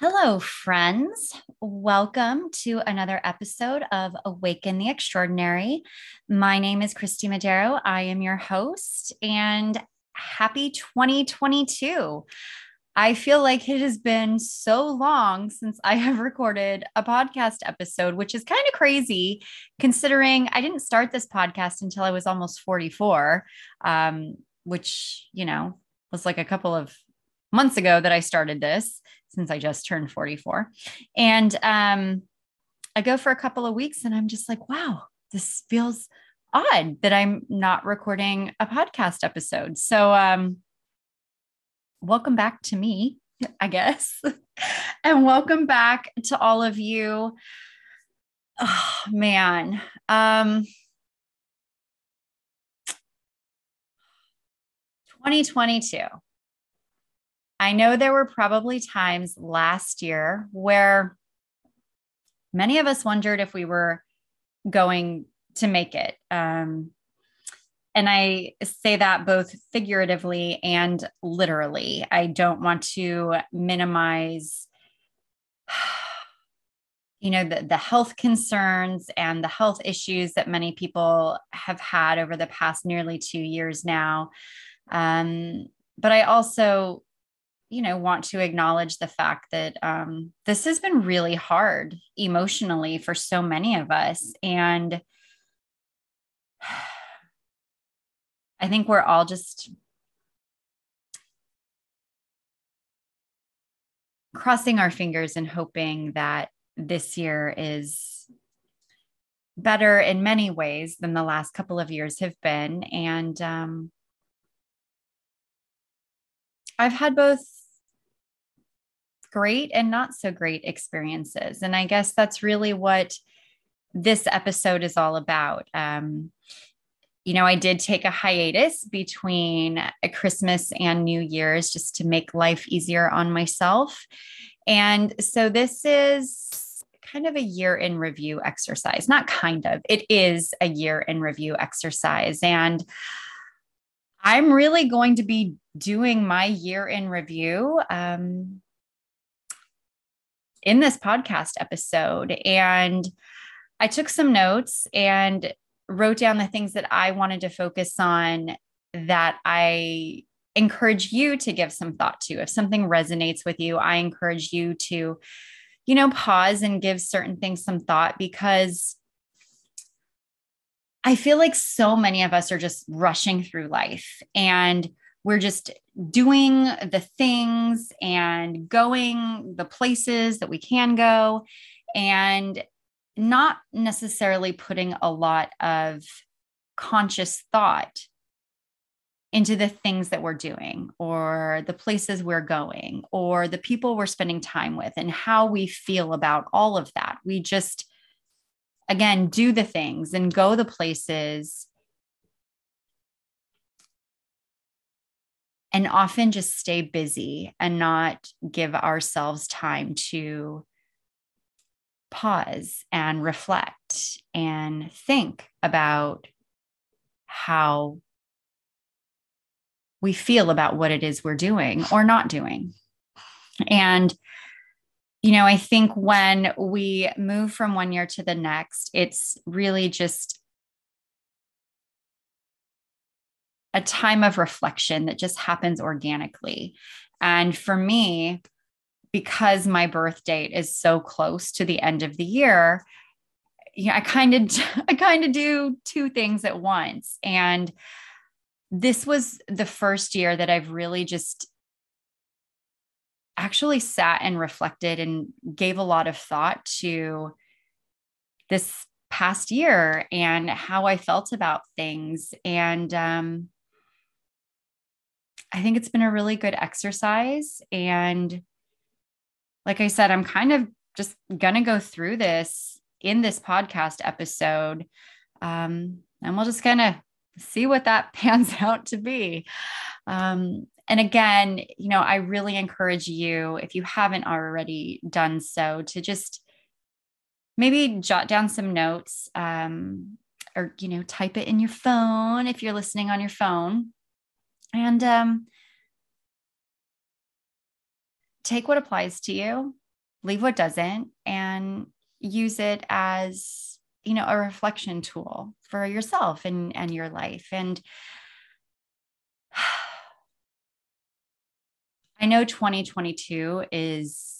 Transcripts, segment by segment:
Hello, friends. Welcome to another episode of Awaken the Extraordinary. My name is Christy Madero. I am your host, and happy 2022. I feel like it has been so long since I have recorded a podcast episode, which is kind of crazy considering I didn't start this podcast until I was almost 44, um, which, you know, was like a couple of months ago that I started this since I just turned 44. And um, I go for a couple of weeks and I'm just like, wow, this feels odd that I'm not recording a podcast episode. So, um, welcome back to me, I guess. and welcome back to all of you. Oh, man. Um, 2022 I know there were probably times last year where many of us wondered if we were going to make it. Um, and I say that both figuratively and literally. I don't want to minimize, you know, the, the health concerns and the health issues that many people have had over the past nearly two years now. Um, but I also you know want to acknowledge the fact that um, this has been really hard emotionally for so many of us and i think we're all just crossing our fingers and hoping that this year is better in many ways than the last couple of years have been and um, I've had both great and not so great experiences. And I guess that's really what this episode is all about. Um, you know, I did take a hiatus between Christmas and New Year's just to make life easier on myself. And so this is kind of a year in review exercise. Not kind of, it is a year in review exercise. And I'm really going to be doing my year in review um, in this podcast episode. And I took some notes and wrote down the things that I wanted to focus on that I encourage you to give some thought to. If something resonates with you, I encourage you to, you know, pause and give certain things some thought because I feel like so many of us are just rushing through life and we're just doing the things and going the places that we can go and not necessarily putting a lot of conscious thought into the things that we're doing or the places we're going or the people we're spending time with and how we feel about all of that. We just, again, do the things and go the places and often just stay busy and not give ourselves time to pause and reflect and think about how we feel about what it is we're doing or not doing. And, you know, I think when we move from one year to the next, it's really just a time of reflection that just happens organically. And for me, because my birth date is so close to the end of the year, you know, I kind of I kind of do two things at once. And this was the first year that I've really just actually sat and reflected and gave a lot of thought to this past year and how I felt about things. And um, I think it's been a really good exercise. And like I said, I'm kind of just going to go through this in this podcast episode. Um, and we'll just kind of see what that pans out to be. Um, and again, you know, I really encourage you, if you haven't already done so, to just maybe jot down some notes um, or, you know, type it in your phone if you're listening on your phone and um, take what applies to you leave what doesn't, and use it as, you know, a reflection tool for yourself and, and your life. And I know 2022 is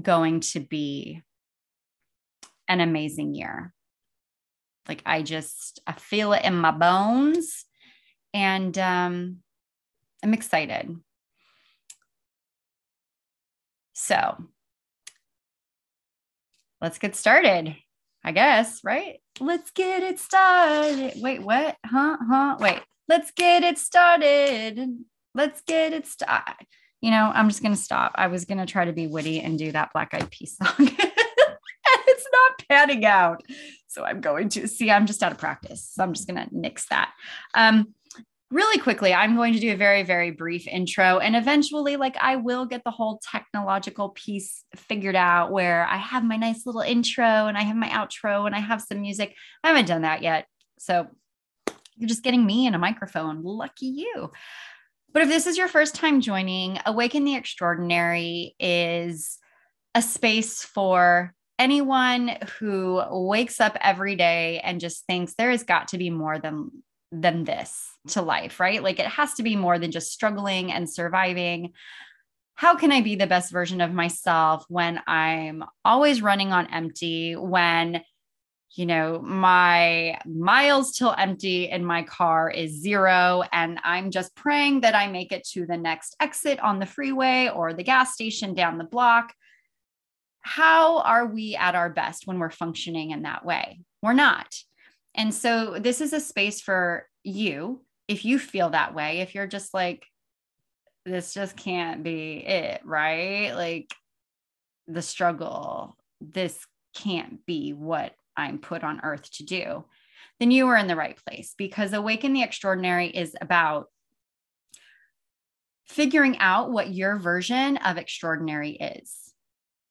going to be an amazing year. Like I just I feel it in my bones and um I'm excited. So, let's get started. I guess, right? Let's get it started. Wait, what? Huh? Huh? Wait. Let's get it started. Let's get it started. You know, I'm just going to stop. I was going to try to be witty and do that Black Eyed Peas song. it's not panning out. So I'm going to see, I'm just out of practice. So I'm just going to nix that. Um, really quickly, I'm going to do a very, very brief intro. And eventually, like, I will get the whole technological piece figured out where I have my nice little intro and I have my outro and I have some music. I haven't done that yet. So you're just getting me and a microphone. Lucky you. But if this is your first time joining, Awaken the Extraordinary is a space for anyone who wakes up every day and just thinks there has got to be more than than this to life, right? Like it has to be more than just struggling and surviving. How can I be the best version of myself when I'm always running on empty, when you know, my miles till empty in my car is zero. And I'm just praying that I make it to the next exit on the freeway or the gas station down the block. How are we at our best when we're functioning in that way? We're not. And so, this is a space for you if you feel that way, if you're just like, this just can't be it, right? Like the struggle, this can't be what I'm put on earth to do, then you are in the right place because Awaken the Extraordinary is about figuring out what your version of extraordinary is.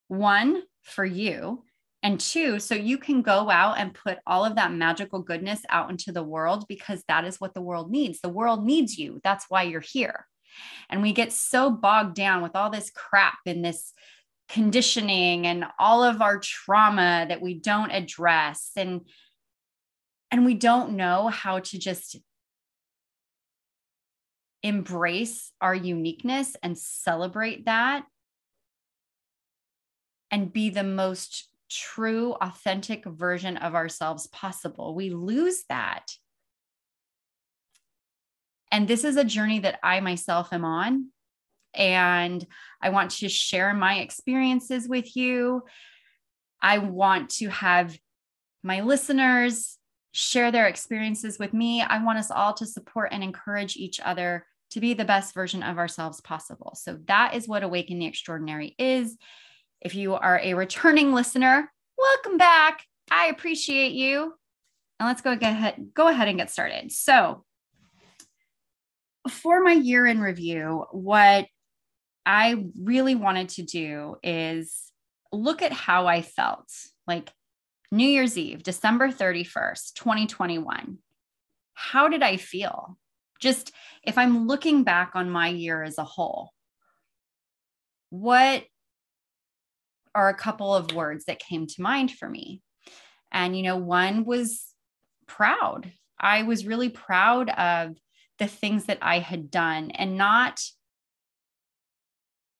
One, for you, and two, so you can go out and put all of that magical goodness out into the world because that is what the world needs. The world needs you. That's why you're here. And we get so bogged down with all this crap in this conditioning and all of our trauma that we don't address and and we don't know how to just embrace our uniqueness and celebrate that and be the most true authentic version of ourselves possible we lose that and this is a journey that i myself am on and I want to share my experiences with you. I want to have my listeners share their experiences with me. I want us all to support and encourage each other to be the best version of ourselves possible. So that is what Awaken the Extraordinary is. If you are a returning listener, welcome back. I appreciate you. And let's go ahead, go ahead and get started. So, for my year in review, what I really wanted to do is look at how I felt like New Year's Eve, December 31st, 2021. How did I feel? Just if I'm looking back on my year as a whole, what are a couple of words that came to mind for me? And, you know, one was proud. I was really proud of the things that I had done and not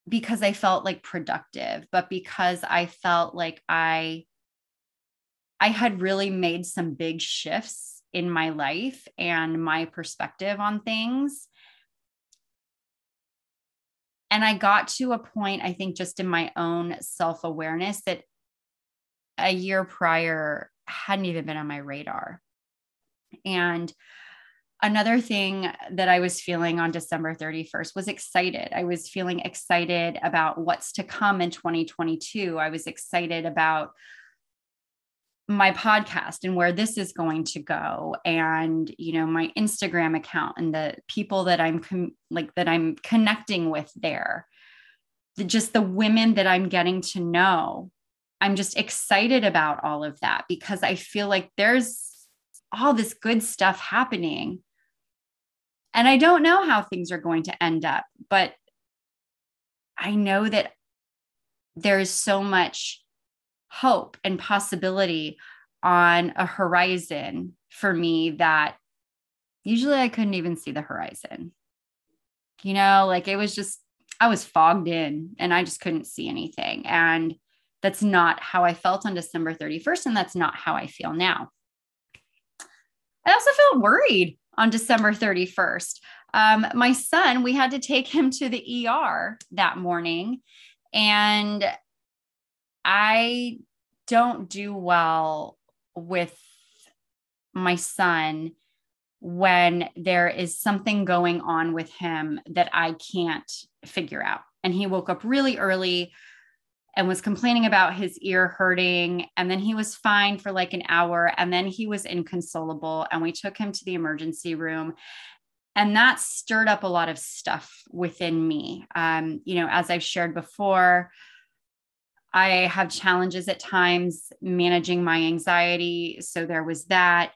because I felt like productive, but because I felt like I I had really made some big shifts in my life and my perspective on things. And I got to a point, I think, just in my own self awareness that a year prior hadn't even been on my radar. And another thing that I was feeling on December 31st was excited. I was feeling excited about what's to come in 2022. I was excited about my podcast and where this is going to go and you know my Instagram account and the people that I'm com- like that I'm connecting with there. The, just the women that I'm getting to know. I'm just excited about all of that because I feel like there's all this good stuff happening and I don't know how things are going to end up, but I know that there's so much hope and possibility on a horizon for me that usually I couldn't even see the horizon. You know, like it was just, I was fogged in and I just couldn't see anything. And that's not how I felt on December 31st. And that's not how I feel now. I also felt worried on December 31st. Um, my son, we had to take him to the ER that morning. And I don't do well with my son when there is something going on with him that I can't figure out. And he woke up really early and was complaining about his ear hurting. And then he was fine for like an hour. And then he was inconsolable. And we took him to the emergency room. And that stirred up a lot of stuff within me. Um, you know, as I've shared before, I have challenges at times managing my anxiety. So there was that.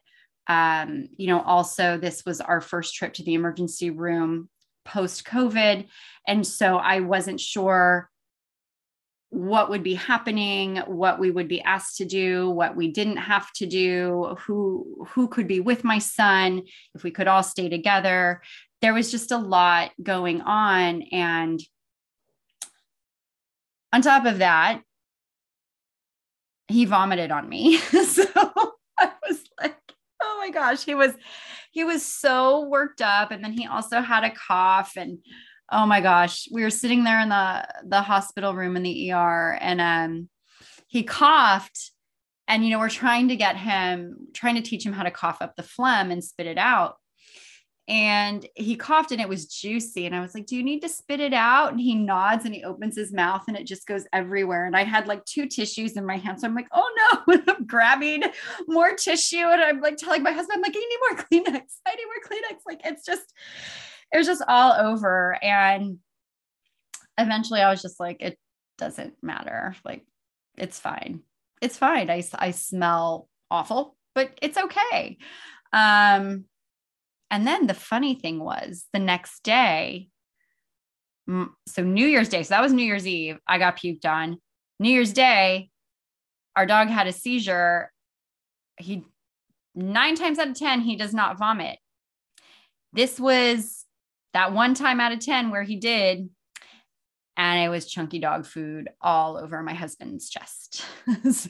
Um, you know, also, this was our first trip to the emergency room post COVID. And so I wasn't sure what would be happening what we would be asked to do what we didn't have to do who who could be with my son if we could all stay together there was just a lot going on and on top of that he vomited on me. So i was like oh my gosh he was he was so worked up. And then he also had a cough and oh my gosh, we were sitting there in the the hospital room in the ER and um he coughed and you know we're trying to get him trying to teach him how to cough up the phlegm and spit it out and he coughed and it was juicy and i was like do you need to spit it out and he nods and he opens his mouth and it just goes everywhere and i had like two tissues in my hand so i'm like oh no and i'm grabbing more tissue and i'm like telling my husband i'm like i need more kleenex i need more kleenex like it's just it was just all over. And eventually I was just like, it doesn't matter. Like, it's fine. It's fine. I, I smell awful, but it's okay. Um, and then the funny thing was the next day, so New Year's Day, so that was New Year's Eve, I got puked on. New Year's Day, our dog had a seizure. He nine times out of 10, he does not vomit. This was that one time out of 10 where he did and it was chunky dog food all over my husband's chest. so,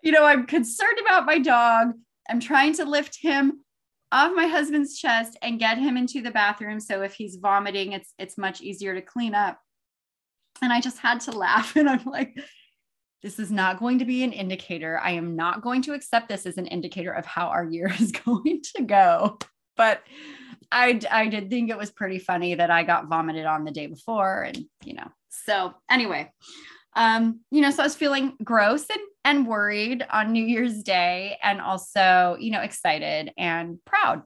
you know, I'm concerned about my dog. I'm trying to lift him off my husband's chest and get him into the bathroom so if he's vomiting it's it's much easier to clean up. And I just had to laugh and I'm like this is not going to be an indicator. I am not going to accept this as an indicator of how our year is going to go. But I, I did think it was pretty funny that I got vomited on the day before. And, you know, so anyway, um, you know, so I was feeling gross and, and worried on New Year's Day and also, you know, excited and proud.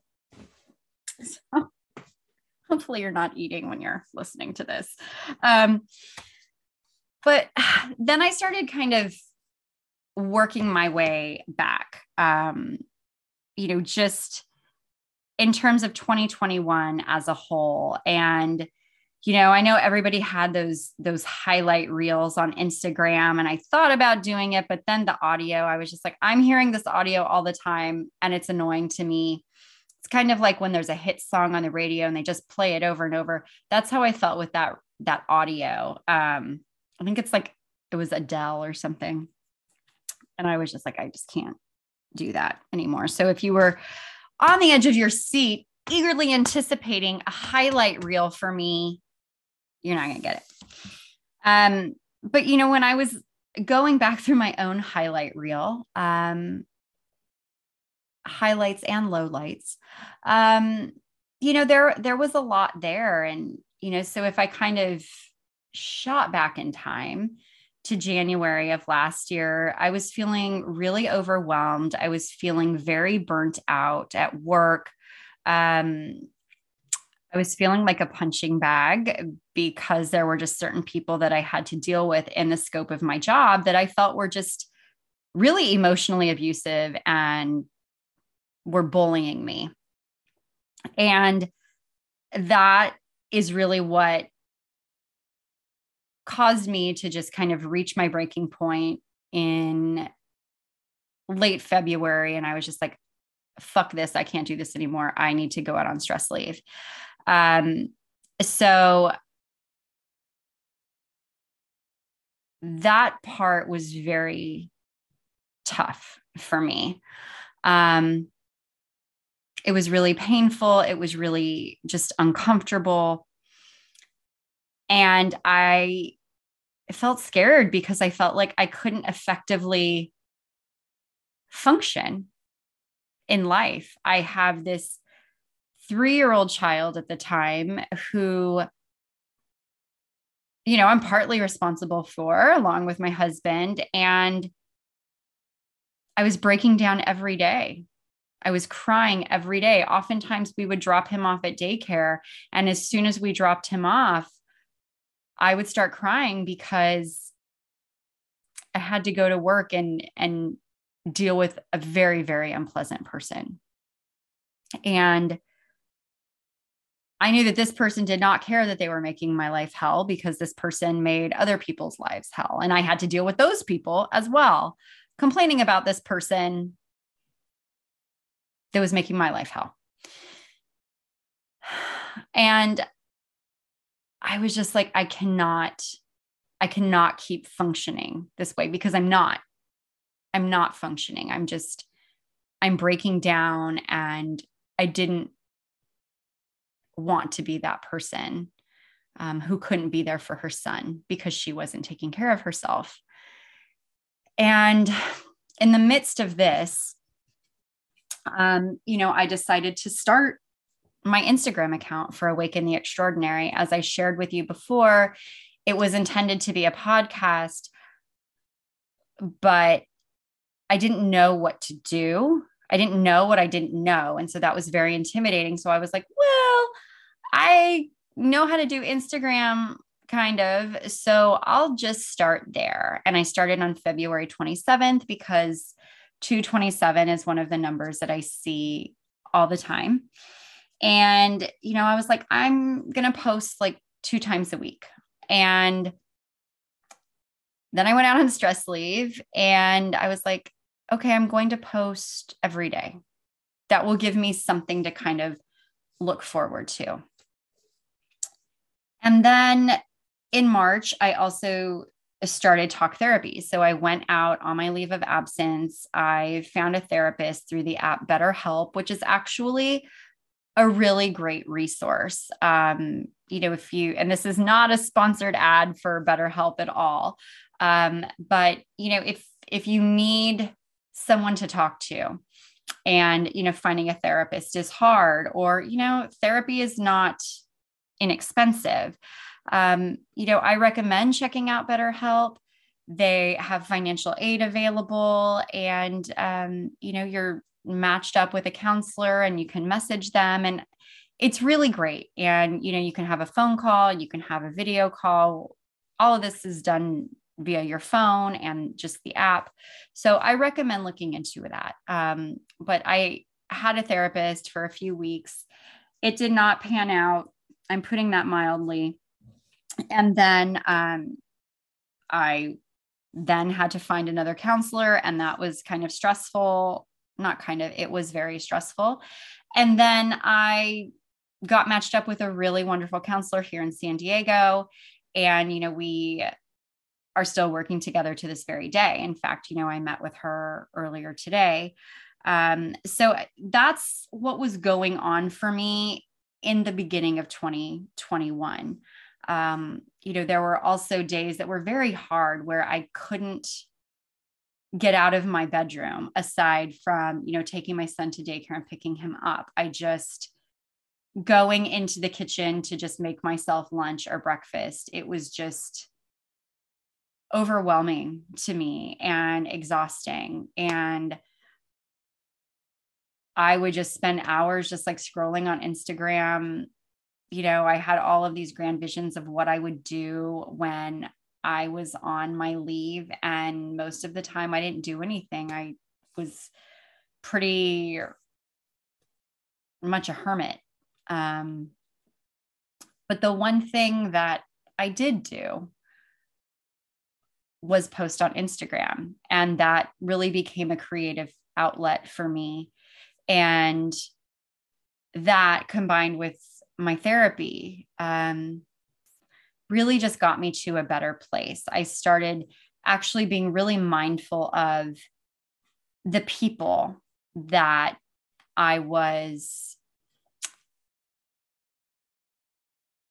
So hopefully you're not eating when you're listening to this. Um, but then I started kind of working my way back. Um, you know, just in terms of 2021 as a whole and you know i know everybody had those those highlight reels on instagram and i thought about doing it but then the audio i was just like i'm hearing this audio all the time and it's annoying to me. It's kind of like when there's a hit song on the radio and they just play it over and over. That's how i felt with that that audio. Um i think it's like it was adele or something. And i was just like i just can't do that anymore. So if you were on the edge of your seat, eagerly anticipating a highlight reel for me, you're not going to get it. Um, but you know, when I was going back through my own highlight reel, um, highlights and lowlights, um, you know, there there was a lot there, and you know, so if I kind of shot back in time, to January of last year, I was feeling really overwhelmed. I was feeling very burnt out at work. Um, I was feeling like a punching bag because there were just certain people that I had to deal with in the scope of my job that I felt were just really emotionally abusive and were bullying me. And that is really what caused me to just kind of reach my breaking point in late February. And I was just like, fuck this. I can't do this anymore. I need to go out on stress leave. Um, so that part was very tough for me. Um, it was really painful. It was really just uncomfortable. And I felt scared because I felt like I couldn't effectively function in life. I have this three year old child at the time who, you know, I'm partly responsible for, along with my husband. And I was breaking down every day. I was crying every day. Oftentimes, we would drop him off at daycare. And as soon as we dropped him off, I would start crying because I had to go to work and, and deal with a very, very unpleasant person. And I knew that this person did not care that they were making my life hell because this person made other people's lives hell. And I had to deal with those people as well, complaining about this person that was making my life hell. And I was just like, I cannot, I cannot keep functioning this way because I'm not. I'm not functioning. I'm just, I'm breaking down and I didn't want to be that person um, who couldn't be there for her son because she wasn't taking care of herself. And in the midst of this, um, you know, I decided to start my Instagram account for Awaken the Extraordinary. As I shared with you before, it was intended to be a podcast, but I didn't know what to do. I didn't know what I didn't know. And so that was very intimidating. So I was like, well, I know how to do Instagram kind of. So I'll just start there. And I started on February 27th because 227 is one of the numbers that I see all the time. And, you know, I was like, I'm going to post like two times a week. And then I went out on stress leave and I was like, okay, I'm going to post every day. That will give me something to kind of look forward to. And then in March, I also started talk therapy. So I went out on my leave of absence. I found a therapist through the app BetterHelp, which is actually a really great resource. Um, you know, if you, and this is not a sponsored ad for BetterHelp at all, um, but you know, if if you need someone to talk to and you know finding a therapist is hard or you know therapy is not inexpensive um, you know i recommend checking out betterhelp they have financial aid available and um, you know you're matched up with a counselor and you can message them and it's really great and you know you can have a phone call you can have a video call all of this is done via your phone and just the app. So I recommend looking into that. Um, but I had a therapist for a few weeks. It did not pan out. I'm putting that mildly. And then um, I then had to find another counselor, and that was kind of stressful. Not kind of, it was very stressful. And then I got matched up with a really wonderful counselor here in San Diego. And, you know, we are still working together to this very day. In fact, you know, I met with her earlier today. Um, so that's what was going on for me in the beginning of 2021. Um, you know, there were also days that were very hard where I couldn't get out of my bedroom aside from, you know, taking my son to daycare and picking him up. I just, going into the kitchen to just make myself lunch or breakfast, it was just, overwhelming to me and exhausting. And I would just spend hours just like scrolling on Instagram. You know, I had all of these grand visions of what I would do when I was on my leave. And most of the time, I didn't do anything. I was pretty much a hermit. Um, but the one thing that I did do was post on Instagram. And that really became a creative outlet for me. And that combined with my therapy um, really just got me to a better place. I started actually being really mindful of the people that I was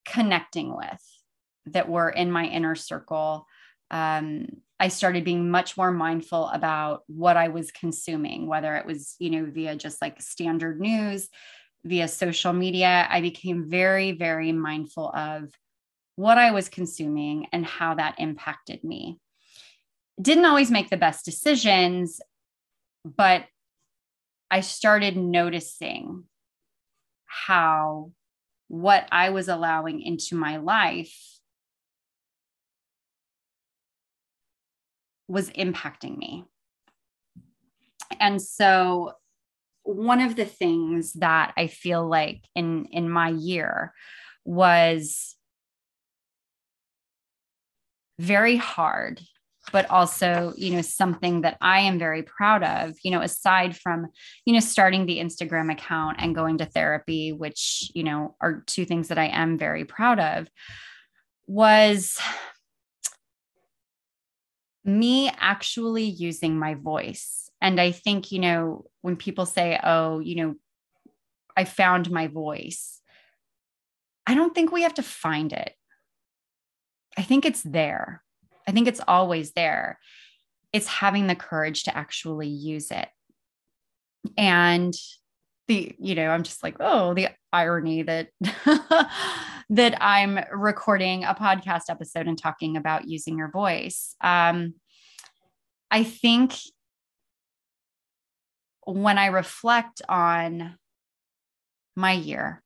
connecting with that were in my inner circle. Um, I started being much more mindful about what I was consuming, whether it was, you know, via just like standard news, via social media. I became very, very mindful of what I was consuming and how that impacted me. Didn't always make the best decisions, but I started noticing how what I was allowing into my life was impacting me. And so one of the things that I feel like in in my year was very hard but also you know something that i am very proud of you know aside from you know starting the instagram account and going to therapy which you know are two things that i am very proud of was me actually using my voice and i think you know when people say oh you know i found my voice i don't think we have to find it i think it's there I think it's always there. It's having the courage to actually use it. And the, you know, I'm just like, oh, the irony that that I'm recording a podcast episode and talking about using your voice. Um, I think when I reflect on my year,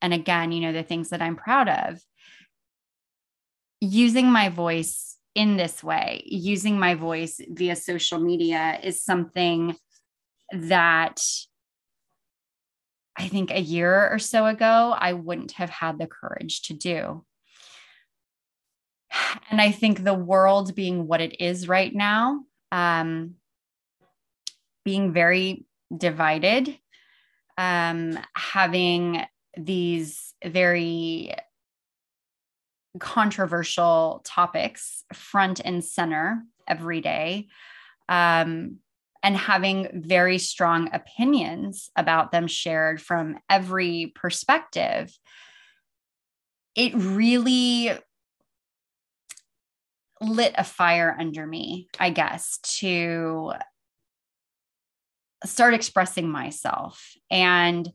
and again, you know, the things that I'm proud of, using my voice in this way, using my voice via social media is something that I think a year or so ago, I wouldn't have had the courage to do. And I think the world being what it is right now, um, being very divided, um, having these very controversial topics front and center every day um, and having very strong opinions about them shared from every perspective it really lit a fire under me i guess to start expressing myself and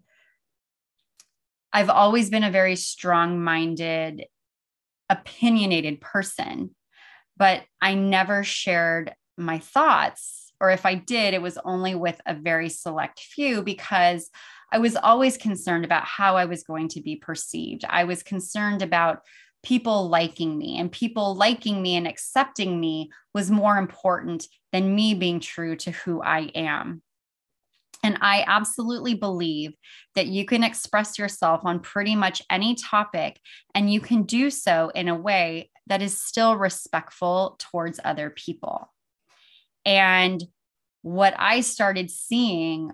I've always been a very strong minded opinionated person, but I never shared my thoughts. Or if I did, it was only with a very select few because I was always concerned about how I was going to be perceived. I was concerned about people liking me, and people liking me and accepting me was more important than me being true to who I am. And I absolutely believe that you can express yourself on pretty much any topic, and you can do so in a way that is still respectful towards other people. And what I started seeing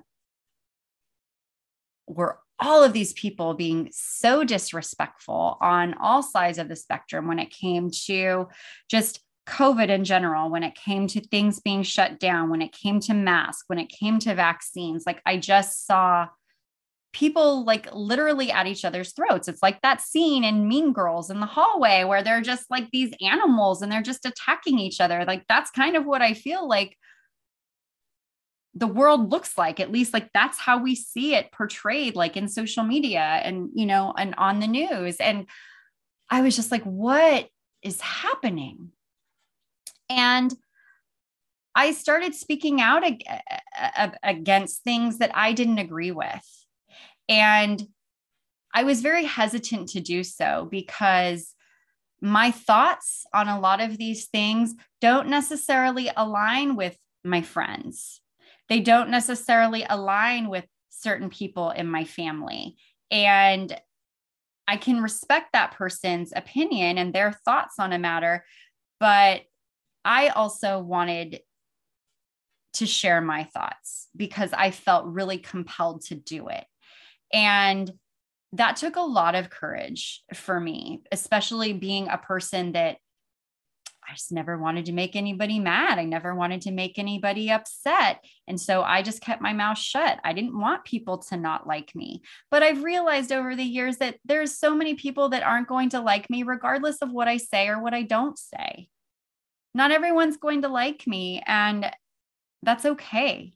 were all of these people being so disrespectful on all sides of the spectrum when it came to just COVID in general, when it came to things being shut down, when it came to masks, when it came to vaccines, like I just saw people like literally at each other's throats. It's like that scene in Mean Girls in the hallway where they're just like these animals and they're just attacking each other. Like that's kind of what I feel like the world looks like at least like that's how we see it portrayed like in social media and you know and on the news and i was just like what is happening and I started speaking out ag- against things that I didn't agree with. And I was very hesitant to do so because my thoughts on a lot of these things don't necessarily align with my friends. They don't necessarily align with certain people in my family. And I can respect that person's opinion and their thoughts on a matter, but I also wanted to share my thoughts because I felt really compelled to do it. And that took a lot of courage for me, especially being a person that I just never wanted to make anybody mad. I never wanted to make anybody upset. And so I just kept my mouth shut. I didn't want people to not like me. But I've realized over the years that there's so many people that aren't going to like me, regardless of what I say or what I don't say. Not everyone's going to like me, and that's okay.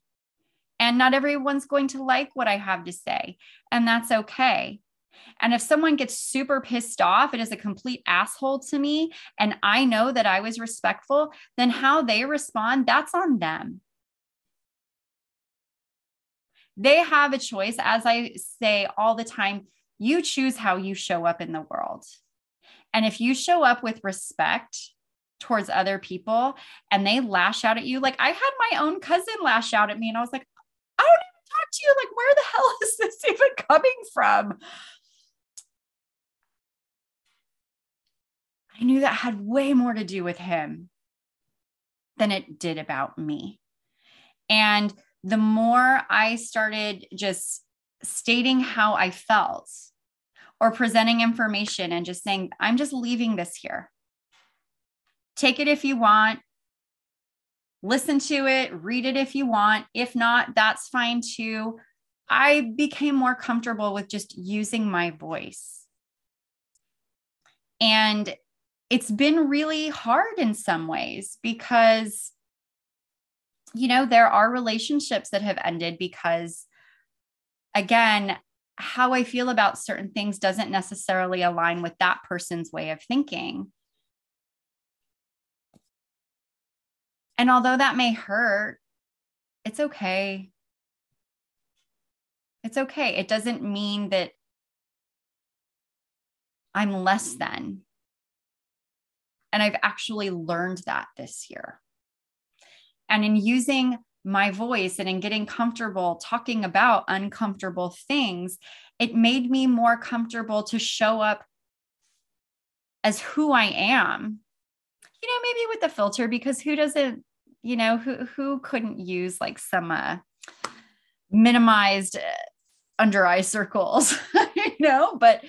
And not everyone's going to like what I have to say, and that's okay. And if someone gets super pissed off and is a complete asshole to me, and I know that I was respectful, then how they respond, that's on them. They have a choice. As I say all the time, you choose how you show up in the world. And if you show up with respect towards other people and they lash out at you, like I had my own cousin lash out at me, and I was like, I don't even talk to you. Like, where the hell is this even coming from? I knew that had way more to do with him than it did about me. And the more I started just stating how I felt or presenting information and just saying, I'm just leaving this here. Take it if you want, listen to it, read it if you want. If not, that's fine too. I became more comfortable with just using my voice. And it's been really hard in some ways because you know there are relationships that have ended because again how i feel about certain things doesn't necessarily align with that person's way of thinking and although that may hurt it's okay it's okay it doesn't mean that i'm less than and I've actually learned that this year. And in using my voice and in getting comfortable talking about uncomfortable things, it made me more comfortable to show up as who I am. You know, maybe with the filter, because who doesn't, you know, who who couldn't use like some uh, minimized uh, under eye circles, you know, but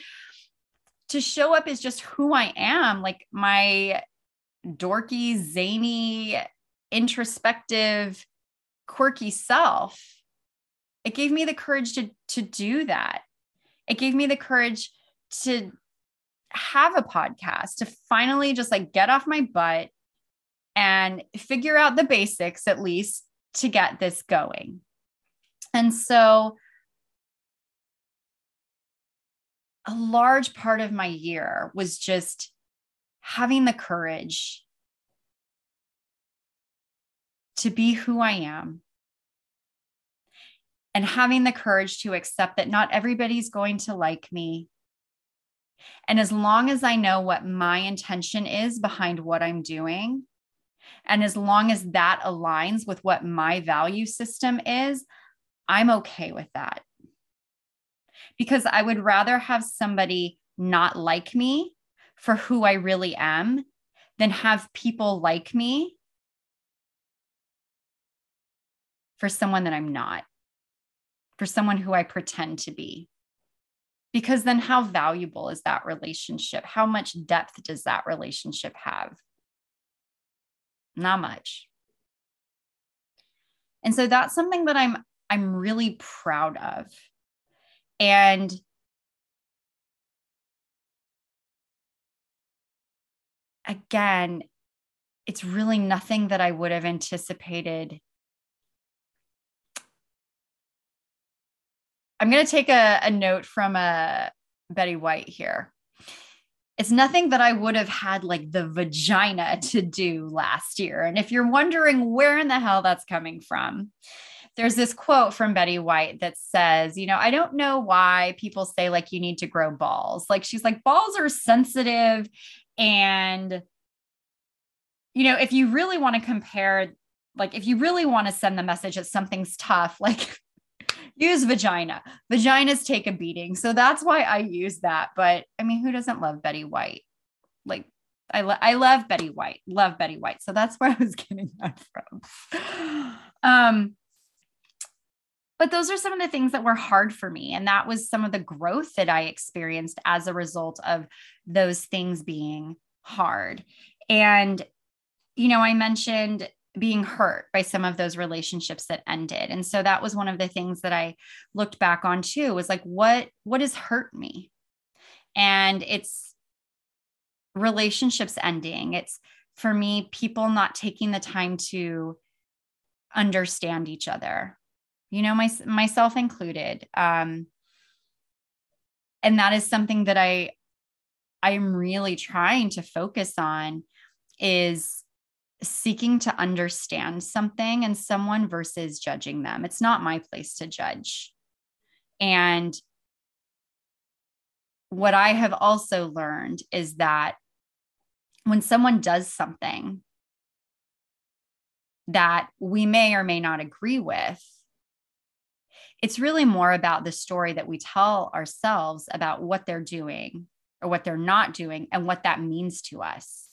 to show up as just who I am, like my dorky, zany, introspective, quirky self. It gave me the courage to, to do that. It gave me the courage to have a podcast, to finally just like get off my butt and figure out the basics at least to get this going. And so a large part of my year was just having the courage to be who I am and having the courage to accept that not everybody's going to like me. And as long as I know what my intention is behind what I'm doing, and as long as that aligns with what my value system is, I'm okay with that because I would rather have somebody not like me for who I really am than have people like me for someone that I'm not, for someone who I pretend to be. Because then, how valuable is that relationship? How much depth does that relationship have? Not much. And so that's something that I'm I'm really proud of and again, it's really nothing that I would have anticipated. I'm going to take a, a note from uh, Betty White here. It's nothing that I would have had like the vagina to do last year. And if you're wondering where in the hell that's coming from, there's this quote from Betty White that says, you know, I don't know why people say like you need to grow balls. Like she's like, balls are sensitive. And, you know, if you really want to compare, like if you really want to send the message that something's tough, like use vagina. Vaginas take a beating. So that's why I use that. But I mean, who doesn't love Betty White? Like, I, lo- I love Betty White, love Betty White. So that's where I was getting that from. Um, but those are some of the things that were hard for me. And that was some of the growth that I experienced as a result of those things being hard. And, you know, I mentioned being hurt by some of those relationships that ended. And so that was one of the things that I looked back on too was like, what, what has hurt me? And it's relationships ending. It's for me, people not taking the time to understand each other you know, my, myself included. Um, and that is something that I, I'm really trying to focus on is seeking to understand something and someone versus judging them. It's not my place to judge. And what I have also learned is that when someone does something that we may or may not agree with, it's really more about the story that we tell ourselves about what they're doing or what they're not doing and what that means to us.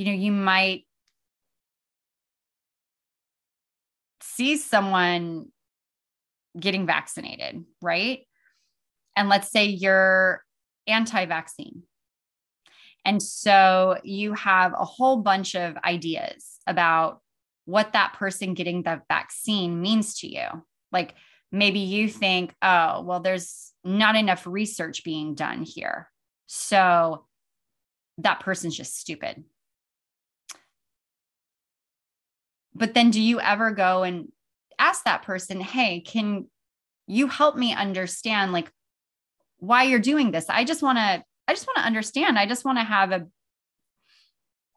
You know, you might see someone getting vaccinated, right? And let's say you're anti vaccine. And so you have a whole bunch of ideas about what that person getting the vaccine means to you. Like maybe you think, oh, well, there's not enough research being done here. So that person's just stupid. But then do you ever go and ask that person, hey, can you help me understand like why you're doing this? I just want to I just want to understand. I just want to have a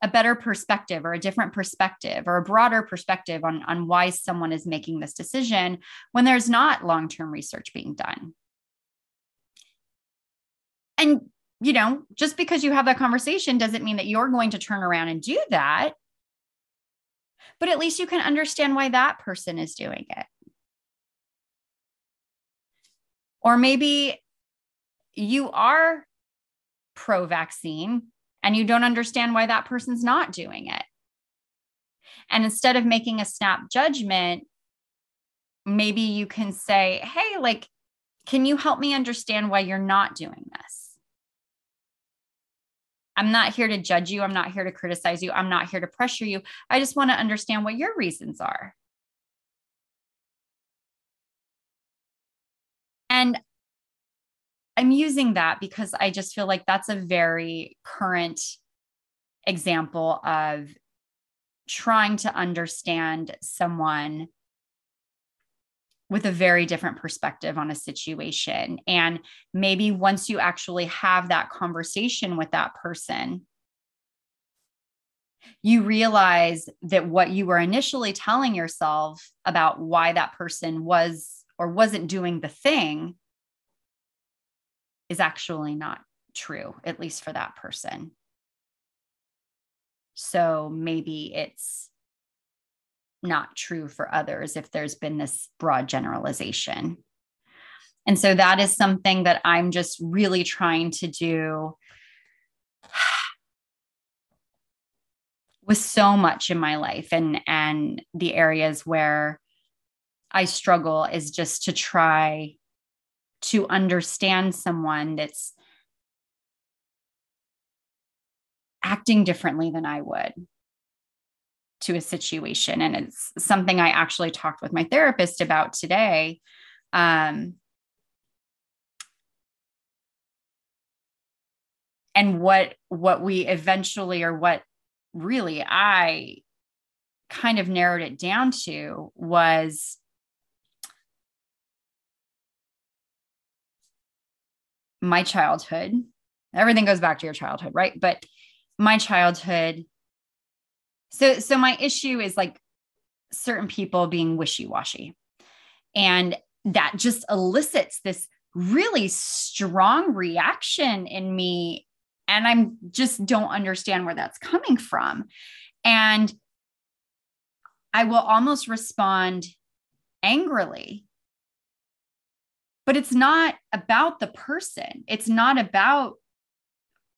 a better perspective or a different perspective or a broader perspective on, on why someone is making this decision when there's not long term research being done. And, you know, just because you have that conversation doesn't mean that you're going to turn around and do that. But at least you can understand why that person is doing it. Or maybe you are pro vaccine and you don't understand why that person's not doing it. And instead of making a snap judgment, maybe you can say, Hey, like, can you help me understand why you're not doing this? I'm not here to judge you. I'm not here to criticize you. I'm not here to pressure you. I just want to understand what your reasons are. And I'm using that because I just feel like that's a very current example of trying to understand someone with a very different perspective on a situation. And maybe once you actually have that conversation with that person, you realize that what you were initially telling yourself about why that person was or wasn't doing the thing is actually not true, at least for that person. So maybe it's not true for others if there's been this broad generalization. And so that is something that I'm just really trying to do with so much in my life and and the areas where I struggle is just to try to understand someone that's acting differently than I would to a situation. And it's something I actually talked with my therapist about today. Um, and what what we eventually or what really I kind of narrowed it down to was my childhood, everything goes back to your childhood, right? But my childhood, so so my issue is like certain people being wishy-washy. And that just elicits this really strong reaction in me and I'm just don't understand where that's coming from. And I will almost respond angrily but it's not about the person. It's not about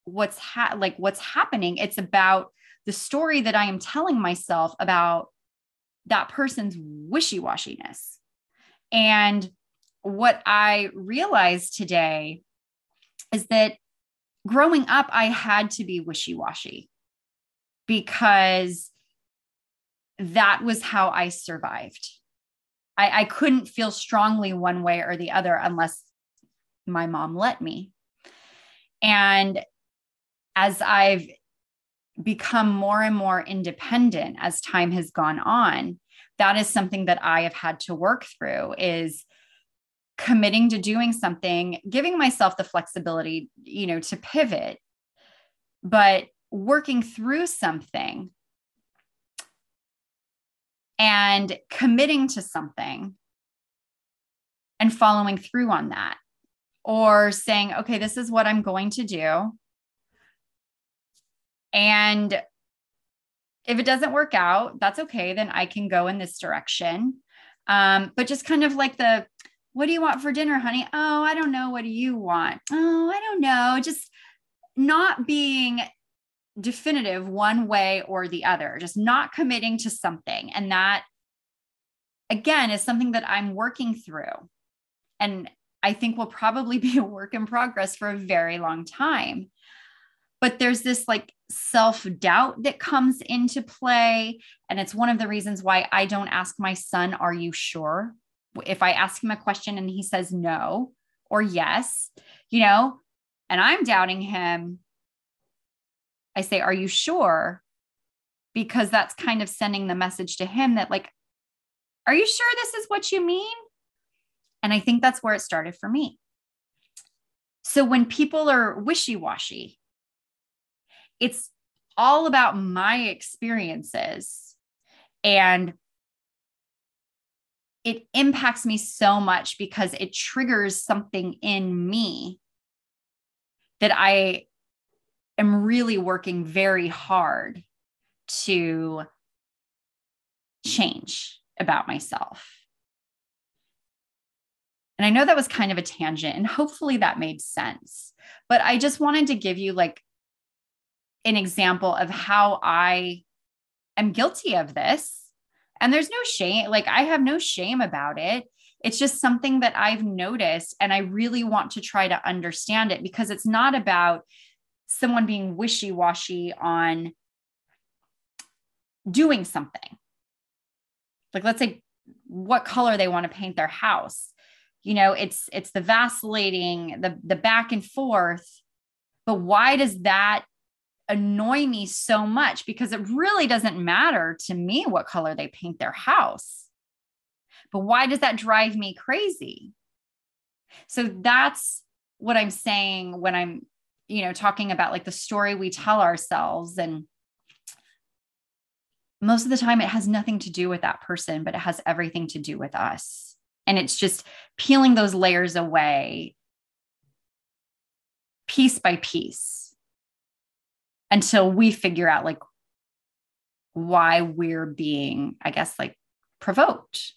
what's ha- like what's happening it's about the story that i am telling myself about that person's wishy-washiness. And what i realized today is that growing up i had to be wishy-washy because that was how i survived. I, I couldn't feel strongly one way or the other unless my mom let me. And as I've become more and more independent as time has gone on, that is something that I have had to work through is committing to doing something, giving myself the flexibility, you know, to pivot, but working through something and committing to something and following through on that or saying, okay, this is what I'm going to do. And if it doesn't work out, that's okay. Then I can go in this direction. Um, but just kind of like the, what do you want for dinner, honey? Oh, I don't know. What do you want? Oh, I don't know. Just not being definitive one way or the other, just not committing to something. And that, again, is something that I'm working through. And I think will probably be a work in progress for a very long time but there's this like self doubt that comes into play. And it's one of the reasons why I don't ask my son, Are you sure? If I ask him a question and he says no or yes, you know, and I'm doubting him, I say, Are you sure? Because that's kind of sending the message to him that, like, are you sure this is what you mean? And I think that's where it started for me. So when people are wishy washy, it's all about my experiences and it impacts me so much because it triggers something in me that I am really working very hard to change about myself. And I know that was kind of a tangent, and hopefully that made sense. But I just wanted to give you like an example of how I am guilty of this. And there's no shame, like, I have no shame about it. It's just something that I've noticed, and I really want to try to understand it because it's not about someone being wishy washy on doing something. Like, let's say what color they want to paint their house. You know, it's it's the vacillating, the the back and forth. But why does that annoy me so much because it really doesn't matter to me what color they paint their house. But why does that drive me crazy? So that's what I'm saying when I'm, you know, talking about like the story we tell ourselves. And most of the time, it has nothing to do with that person, but it has everything to do with us. And it's just peeling those layers away piece by piece until we figure out like why we're being, I guess, like provoked.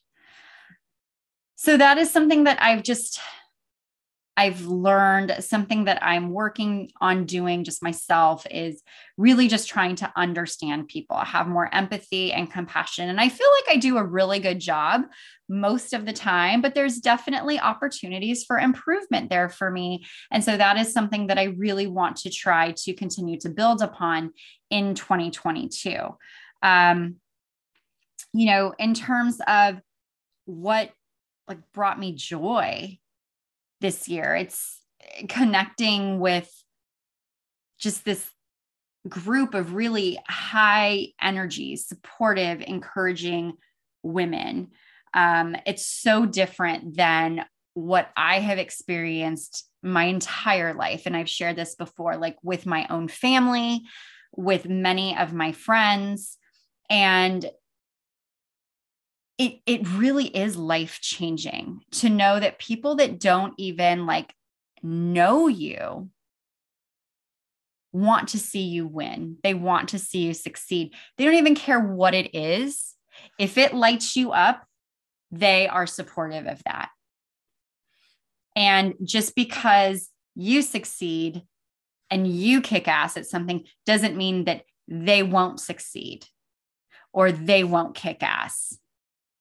So that is something that I've just I've learned something that I'm working on doing just myself is really just trying to understand people, have more empathy and compassion. And I feel like I do a really good job most of the time, but there's definitely opportunities for improvement there for me. And so that is something that I really want to try to continue to build upon in 2022. Um, you know, in terms of what like brought me joy this year. It's connecting with just this group of really high energy, supportive, encouraging women. Um, it's so different than what I have experienced my entire life. And I've shared this before, like with my own family, with many of my friends. And it it really is life changing to know that people that don't even like know you want to see you win. They want to see you succeed. They don't even care what it is. If it lights you up, they are supportive of that. And just because you succeed and you kick ass at something doesn't mean that they won't succeed or they won't kick ass.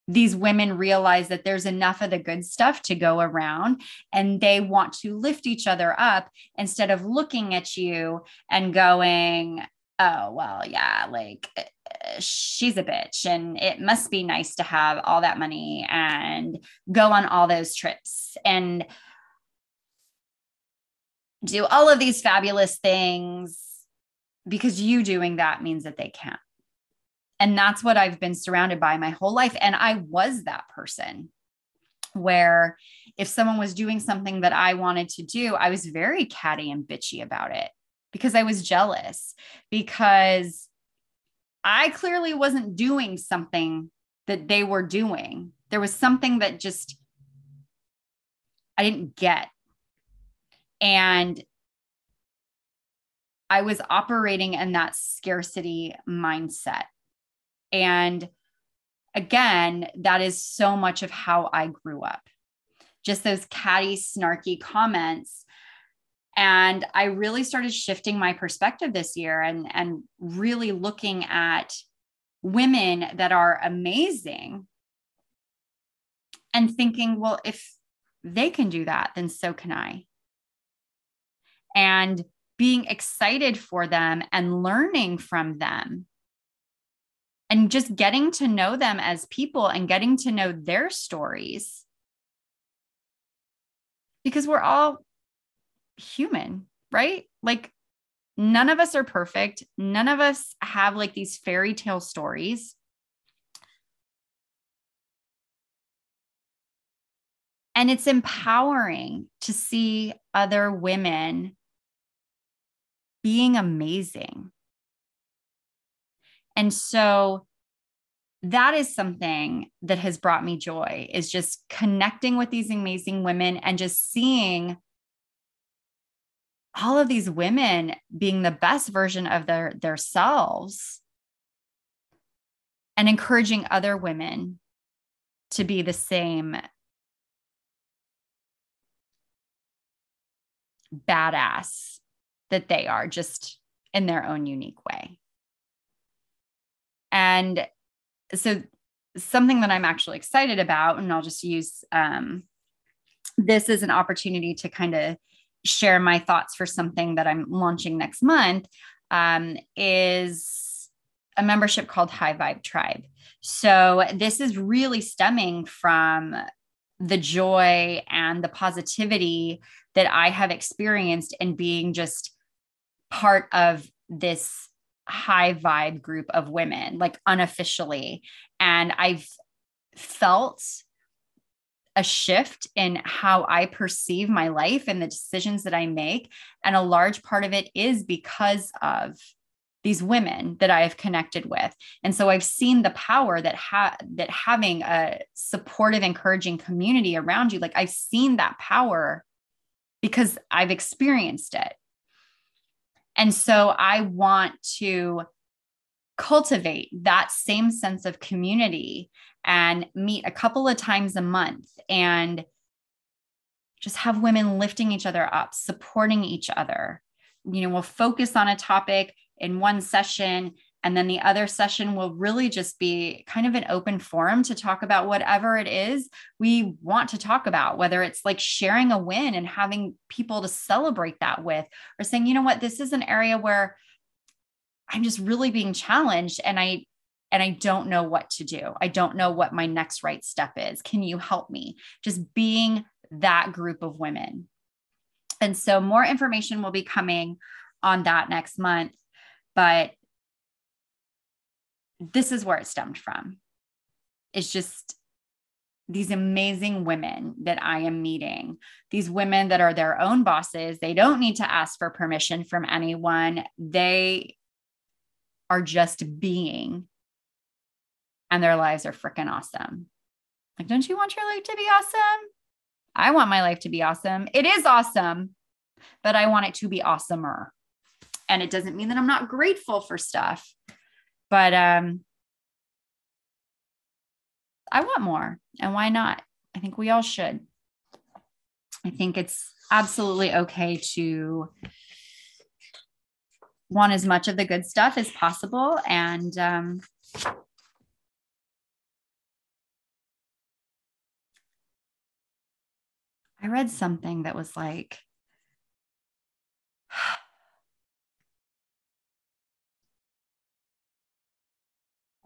These women realize that there's enough of the good stuff to go around and they want to lift each other up instead of looking at you and going, oh, well, yeah, like eh, eh, she's a bitch and it must be nice to have all that money and go on all those trips and do all of these fabulous things because you doing that means that they can't. And that's what I've been surrounded by my whole life. And I was that person where if someone was doing something that I wanted to do, I was very catty and bitchy about it because I was jealous, because I clearly wasn't doing something that they were doing. There was something that just I didn't get. And I was operating in that scarcity mindset. And again, that is so much of how I grew up. Just those catty, snarky comments. And I really started shifting my perspective this year and, and really looking at women that are amazing and thinking, well, if they can do that, then so can I. And being excited for them and learning from them and just getting to know them as people and getting to know their stories. Because we're all human right? Like none of us are perfect. None of us have like these fairy tale stories. And it's empowering to see other women being amazing. And so that is something that has brought me joy is just connecting with these amazing women and just seeing all of these women being the best version of their their selves and encouraging other women to be the same badass that they are just in their own unique way. And so, something that I'm actually excited about, and I'll just use um, this as an opportunity to kind of share my thoughts for something that I'm launching next month, um, is a membership called High Vibe Tribe. So, this is really stemming from the joy and the positivity that I have experienced in being just part of this high vibe group of women, like unofficially. And I've felt a shift in how I perceive my life and the decisions that I make. And a large part of it is because of these women that I have connected with. And so I've seen the power that ha- that having a supportive, encouraging community around you, like I've seen that power because I've experienced it. And so I want to cultivate that same sense of community and meet a couple of times a month and just have women lifting each other up, supporting each other. You know, we'll focus on a topic in one session and then the other session will really just be kind of an open forum to talk about whatever it is we want to talk about, whether it's like sharing a win and having people to celebrate that with, or saying, you know what, this is an area where I'm just really being challenged and I and I don't know what to do. I don't know what my next right step is. Can you help me? Just being that group of women. And so more information will be coming on that next month. But this is where it stemmed from. It's just these amazing women that I am meeting, these women that are their own bosses. They don't need to ask for permission from anyone. They are just being, and their lives are freaking awesome. Like, don't you want your life to be awesome? I want my life to be awesome. It is awesome, but I want it to be awesomer. And it doesn't mean that I'm not grateful for stuff. But um, I want more. And why not? I think we all should. I think it's absolutely okay to want as much of the good stuff as possible. And um, I read something that was like,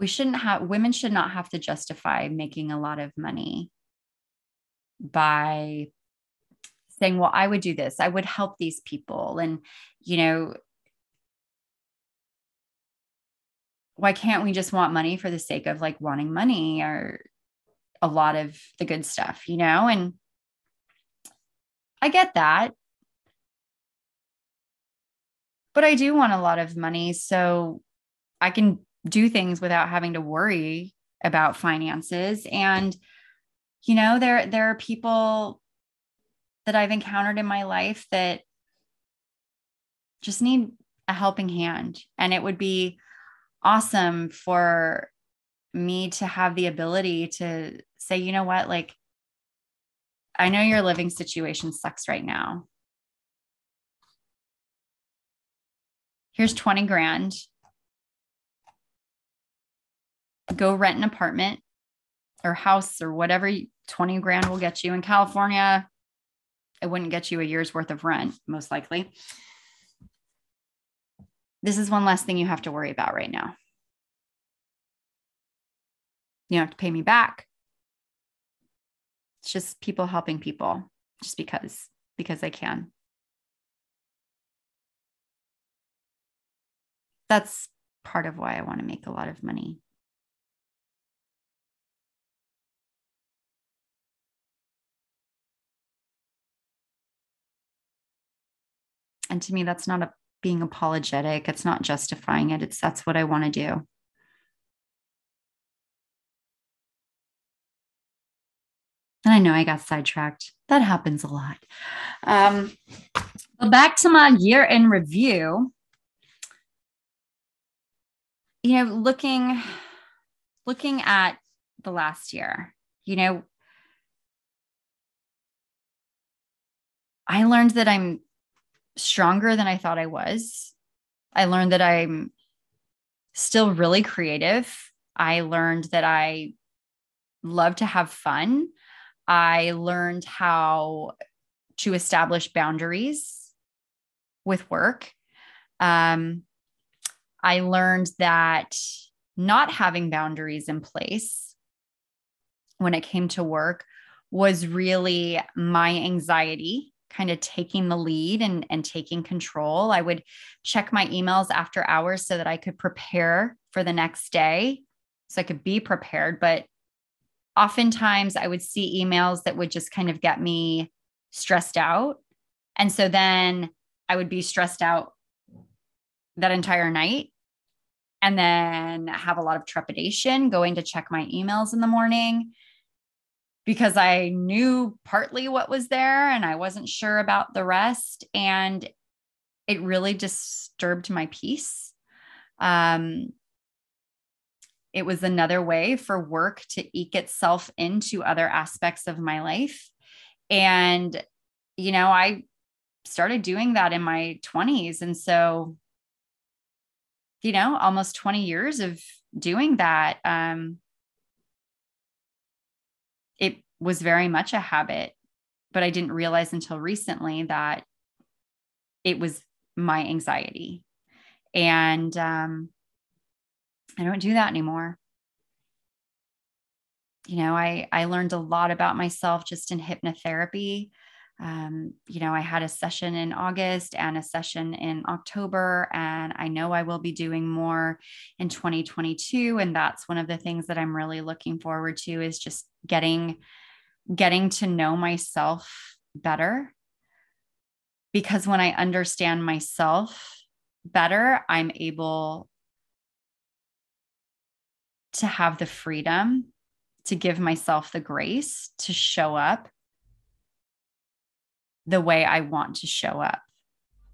we shouldn't have women should not have to justify making a lot of money by saying well i would do this. I would help these people. And you know why can't we just want money for the sake of like wanting money or a lot of the good stuff you know? And i get that. But i do want a lot of money so i can do things without having to worry about finances. And you know there there are people that I've encountered in my life that just need a helping hand. And it would be awesome for me to have the ability to say you know what? Like I know your living situation sucks right now. Here's 20 grand go rent an apartment or house or whatever 20 grand will get you in California. It wouldn't get you a year's worth of rent, most likely. This is one less thing you have to worry about right now. You don't have to pay me back. It's just people helping people just because, because I can. That's part of why I want to make a lot of money. And to me, that's not a being apologetic. It's not justifying it. It's that's what I want to do. And I know I got sidetracked. That happens a lot. Um, but back to my year in review. You know, looking looking at the last year, you know, I learned that I'm stronger than I thought I was. I learned that I'm still really creative. I learned that I love to have fun. I learned how to establish boundaries with work. Um, I learned that not having boundaries in place when it came to work was really my anxiety kind of taking the lead and, and taking control. I would check my emails after hours so that I could prepare for the next day, so I could be prepared. But oftentimes I would see emails that would just kind of get me stressed out. And so then I would be stressed out that entire night and then have a lot of trepidation going to check my emails in the morning because I knew partly what was there and I wasn't sure about the rest. And it really disturbed my peace. Um, it was another way for work to eke itself into other aspects of my life. And, you know, I started doing that in my 20s. And so, you know, almost 20 years of doing that. Um, was very much a habit, but I didn't realize until recently that it was my anxiety. And um, I don't do that anymore. You know, I, I learned a lot about myself just in hypnotherapy. Um, you know, I had a session in August and a session in October, and I know I will be doing more in 2022. And that's one of the things that I'm really looking forward to is just getting getting to know myself better. Because when I understand myself better, I'm able to have the freedom to give myself the grace to show up the way I want to show up.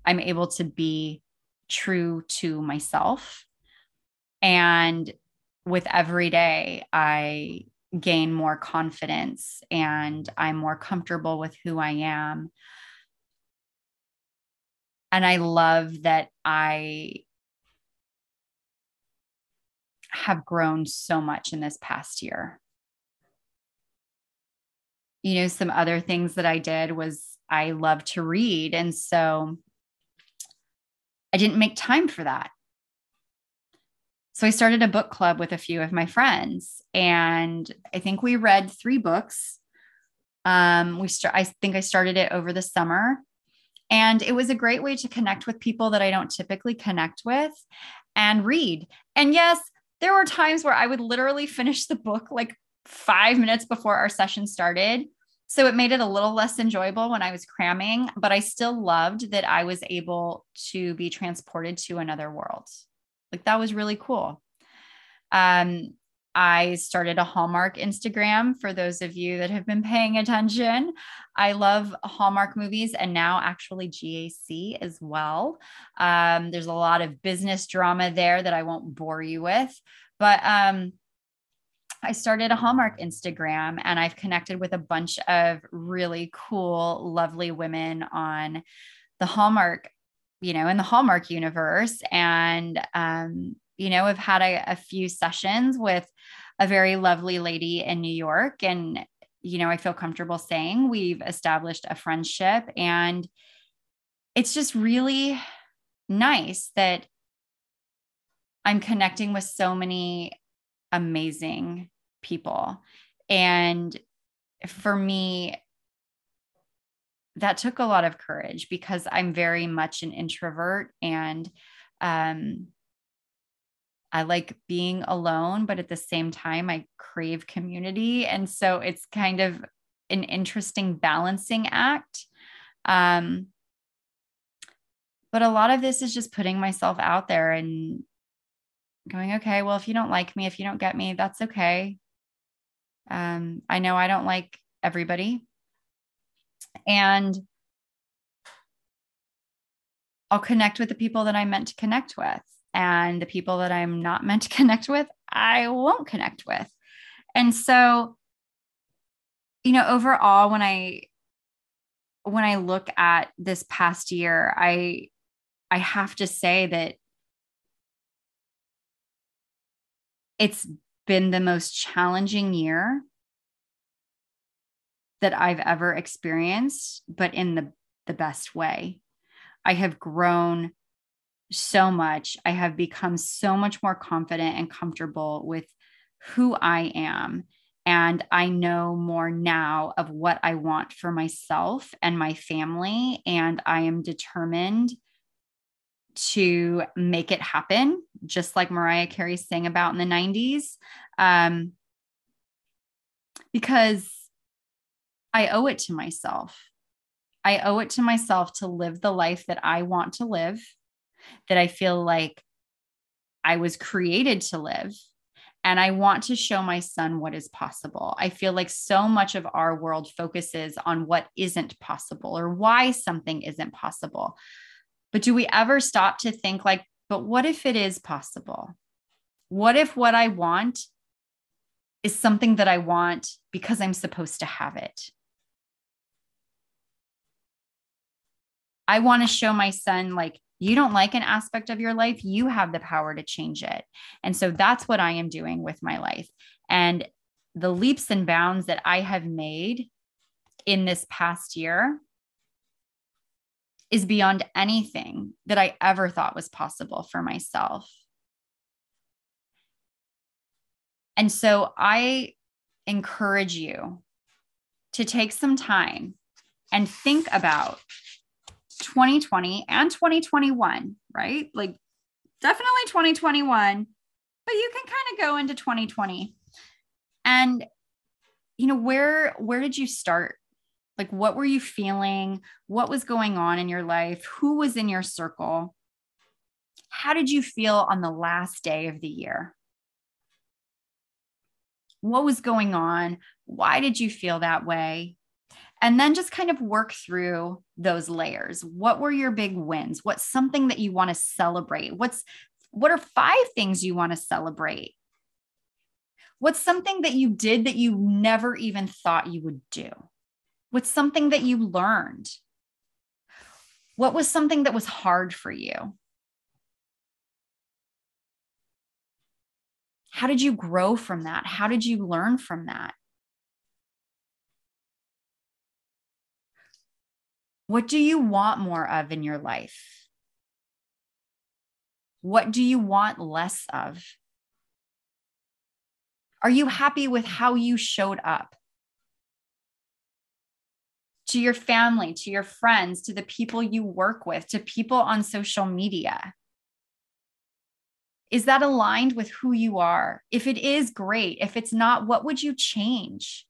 I'm able to be true to myself. And with every day, I gain more confidence and I'm more comfortable with who I am. And I love that I have grown so much in this past year. You know, some other things that I did was I love to read. And so I didn't make time for that. So I started a book club with a few of my friends, and I think we read three books. Um, we start. I think I started it over the summer, and it was a great way to connect with people that I don't typically connect with, and read. And yes, there were times where I would literally finish the book like five minutes before our session started. So it made it a little less enjoyable when I was cramming, but I still loved that I was able to be transported to another world. Like that was really cool. Um, I started a Hallmark Instagram for those of you that have been paying attention. I love Hallmark movies and now actually GAC as well. Um, there's a lot of business drama there that I won't bore you with, but um, I started a Hallmark Instagram and I've connected with a bunch of really cool, lovely women on the Hallmark you know, in the Hallmark universe. And, um, you know, I've had a, a few sessions with a very lovely lady in New York. And, you know, I feel comfortable saying we've established a friendship. And it's just really nice that I'm connecting with so many amazing people. And for me, that took a lot of courage because I'm very much an introvert and um, I like being alone, but at the same time, I crave community. And so it's kind of an interesting balancing act. Um, but a lot of this is just putting myself out there and going, okay, well, if you don't like me, if you don't get me, that's okay. Um, I know I don't like everybody. And I'll connect with the people that I'm meant to connect with. And the people that I'm not meant to connect with, I won't connect with. And so, you know, overall, when I when I look at this past year, I I have to say that it's been the most challenging year that I've ever experienced, but in the, the best way. I have grown so much. I have become so much more confident and comfortable with who I am. And I know more now of what I want for myself and my family. And I am determined to make it happen, just like Mariah Carey sang about in the 90s. Um, because I owe it to myself. I owe it to myself to live the life that I want to live, that I feel like I was created to live. And I want to show my son what is possible. I feel like so much of our world focuses on what isn't possible or why something isn't possible. But do we ever stop to think, like, but what if it is possible? What if what I want is something that I want because I'm supposed to have it? I want to show my son, like, you don't like an aspect of your life, you have the power to change it. And so that's what I am doing with my life. And the leaps and bounds that I have made in this past year is beyond anything that I ever thought was possible for myself. And so I encourage you to take some time and think about 2020 and 2021, right? Like definitely 2021, but you can kind of go into 2020. And you know, where where did you start? Like what were you feeling? What was going on in your life? Who was in your circle? How did you feel on the last day of the year? What was going on? Why did you feel that way? And then just kind of work through those layers what were your big wins what's something that you want to celebrate what's what are five things you want to celebrate what's something that you did that you never even thought you would do what's something that you learned What was something that was hard for you? How did you grow from that? How did you learn from that? What do you want more of in your life? What do you want less of? Are you happy with how you showed up? To your family, to your friends, to the people you work with, to people on social media? Is that aligned with who you are? If it is, great. If it's not, what would you change?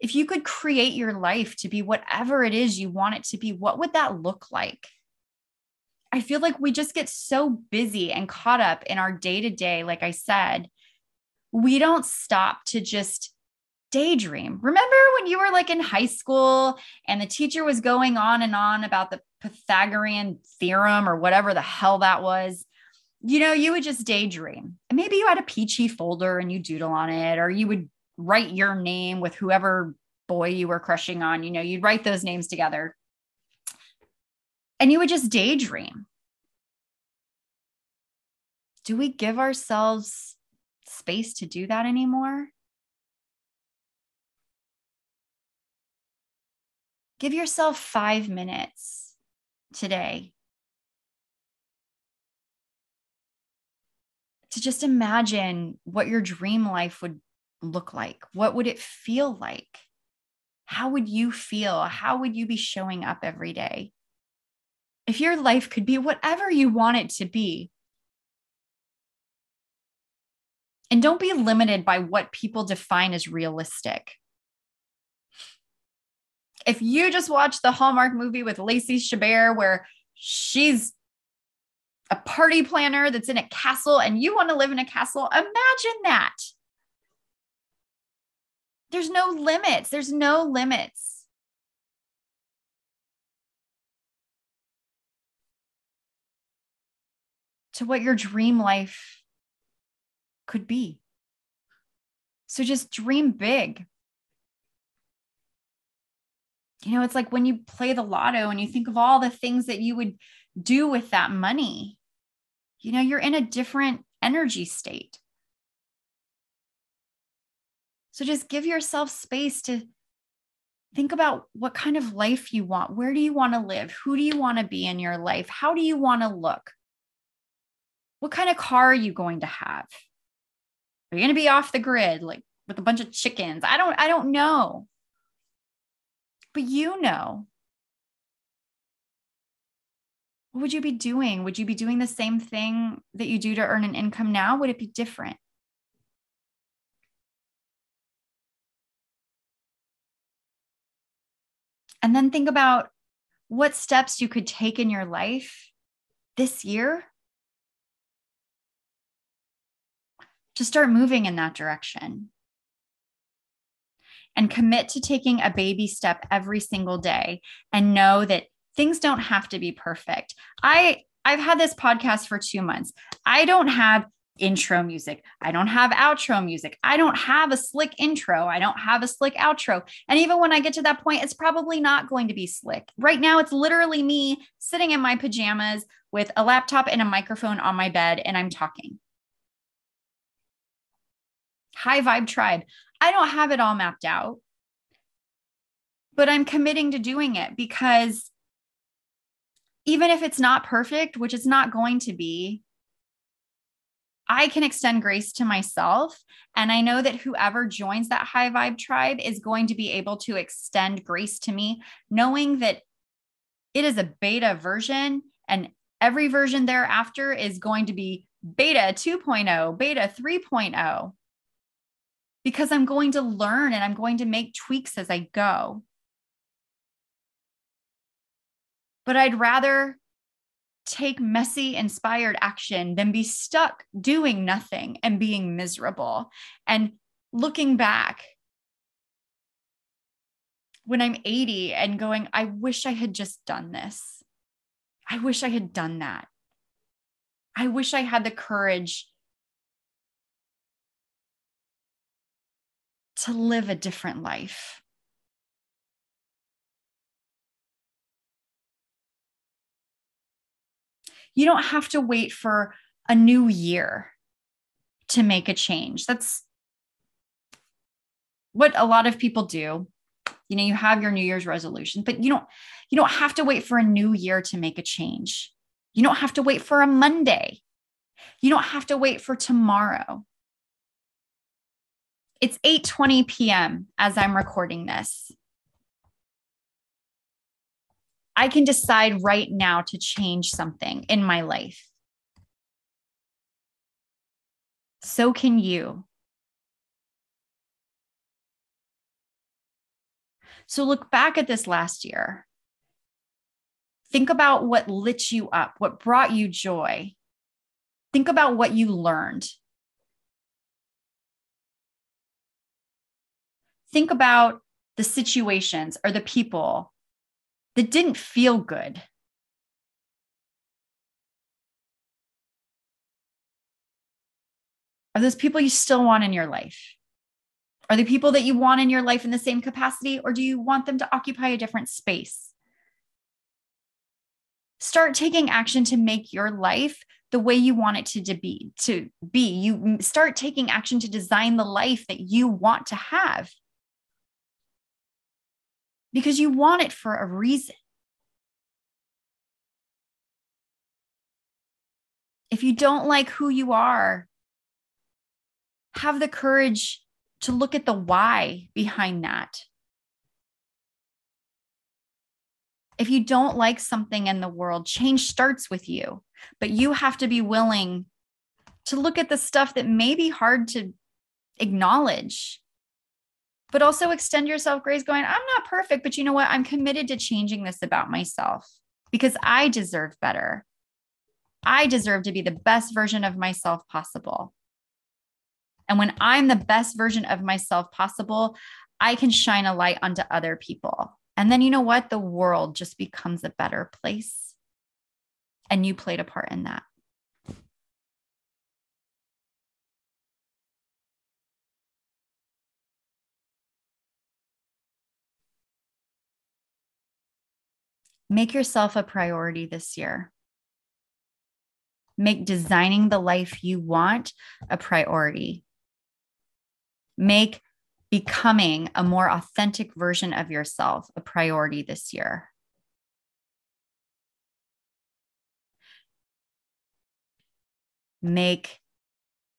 If you could create your life to be whatever it is you want it to be, what would that look like? I feel like we just get so busy and caught up in our day to day. Like I said, we don't stop to just daydream. Remember when you were like in high school and the teacher was going on and on about the Pythagorean theorem or whatever the hell that was? You know, you would just daydream. And maybe you had a Pee-Chee folder and you doodle on it, or you would write your name with whoever boy you were crushing on. You know, you'd write those names together and you would just daydream. Do we give ourselves space to do that anymore? Give yourself five minutes today to just imagine what your dream life would look like. What would it feel like? How would you feel? How would you be showing up every day? if your life could be whatever you want it to be, and don't be limited by what people define as realistic. If you just watch the Hallmark movie with Lacey Chabert, where she's a party planner that's in a castle and you want to live in a castle, imagine that. There's no limits. There's no limits. to what your dream life could be. So just dream big. You know, it's like when you play the lotto and you think of all the things that you would do with that money, you know, you're in a different energy state. So just give yourself space to think about what kind of life you want. Where do you want to live? Who do you want to be in your life? How do you want to look? what kind of car are you going to have? Are you going to be off the grid like with a bunch of chickens? I don't I don't know. But you know. What would you be doing? Would you be doing the same thing that you do to earn an income now? Would it be different? And then think about what steps you could take in your life this year to start moving in that direction and commit to taking a baby step every single day and know that things don't have to be perfect. I I've had this podcast for 2 months. I don't have intro music. I don't have outro music. I don't have a slick intro. I don't have a slick outro. And even when I get to that point, it's probably not going to be slick. Right now, it's literally me sitting in my pajamas with a laptop and a microphone on my bed, and I'm talking high vibe tribe. I don't have it all mapped out, but I'm committing to doing it because even if it's not perfect, which it's not going to be, I can extend grace to myself. And I know that whoever joins that high vibe tribe is going to be able to extend grace to me, knowing that it is a beta version and every version thereafter is going to be beta 2.0, beta 3.0 because I'm going to learn and I'm going to make tweaks as I go. But I'd rather take messy, inspired action than be stuck doing nothing and being miserable. And looking back when I'm 80 and going, I wish I had just done this. I wish I had done that. I wish I had the courage to live a different life. You don't have to wait for a new year to make a change. That's what a lot of people do. You know, you have your New Year's resolution, but you don't you don't have to wait for a new year to make a change. You don't have to wait for a Monday. You don't have to wait for tomorrow. It's 8:20 p.m. as I'm recording this. I can decide right now to change something in my life. So can you. So look back at this last year. Think about what lit you up, what brought you joy. Think about what you learned. Think about the situations or the people that didn't feel good. Are those people you still want in your life? Are the people that you want in your life in the same capacity, or do you want them to occupy a different space? Start taking action to make your life the way you want it to, be to be you start taking action to design the life that you want to have because you want it for a reason. If you don't like who you are have the courage to look at the why behind that. If you don't like something in the world, change starts with you, but you have to be willing to look at the stuff that may be hard to acknowledge, but also extend yourself grace, going, I'm not perfect, but you know what? I'm committed to changing this about myself because I deserve better. I deserve to be the best version of myself possible. And when I'm the best version of myself possible, I can shine a light onto other people. And then you know what? The world just becomes a better place. And you played a part in that. Make yourself a priority this year. Make designing the life you want a priority. Make becoming a more authentic version of yourself a priority this year? Make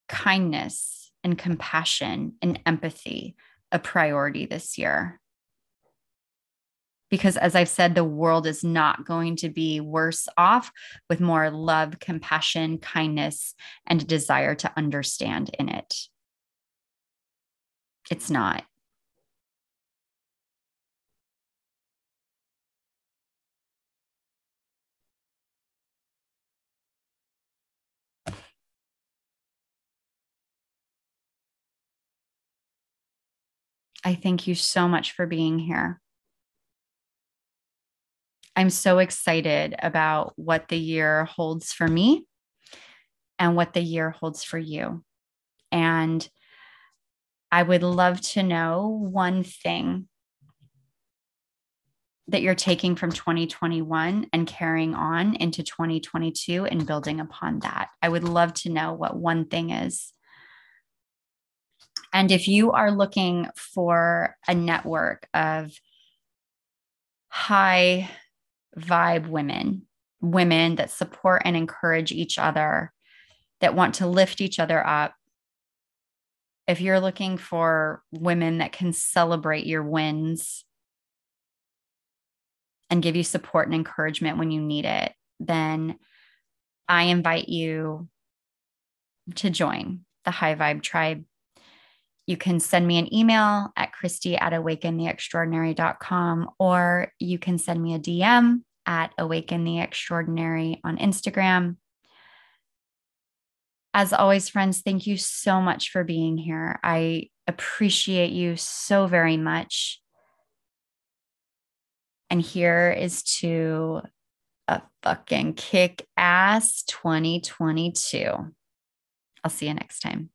kindness and compassion and empathy a priority this year. Because, as I've said, the world is not going to be worse off with more love, compassion, kindness, and a desire to understand in it. It's not. I thank you so much for being here. I'm so excited about what the year holds for me and what the year holds for you. And I would love to know one thing that you're taking from 2021 and carrying on into 2022 and building upon that. I would love to know what one thing is. And if you are looking for a network of high vibe women, women that support and encourage each other, that want to lift each other up, if you're looking for women that can celebrate your wins and give you support and encouragement when you need it, then I invite you to join the High Vibe Tribe. You can send me an email at Christy at awakentheextraordinary.com or you can send me a DM at Awaken the Extraordinary on Instagram. As always, friends, thank you so much for being here. I appreciate you so very much. And here is to a fucking kick ass 2022. I'll see you next time.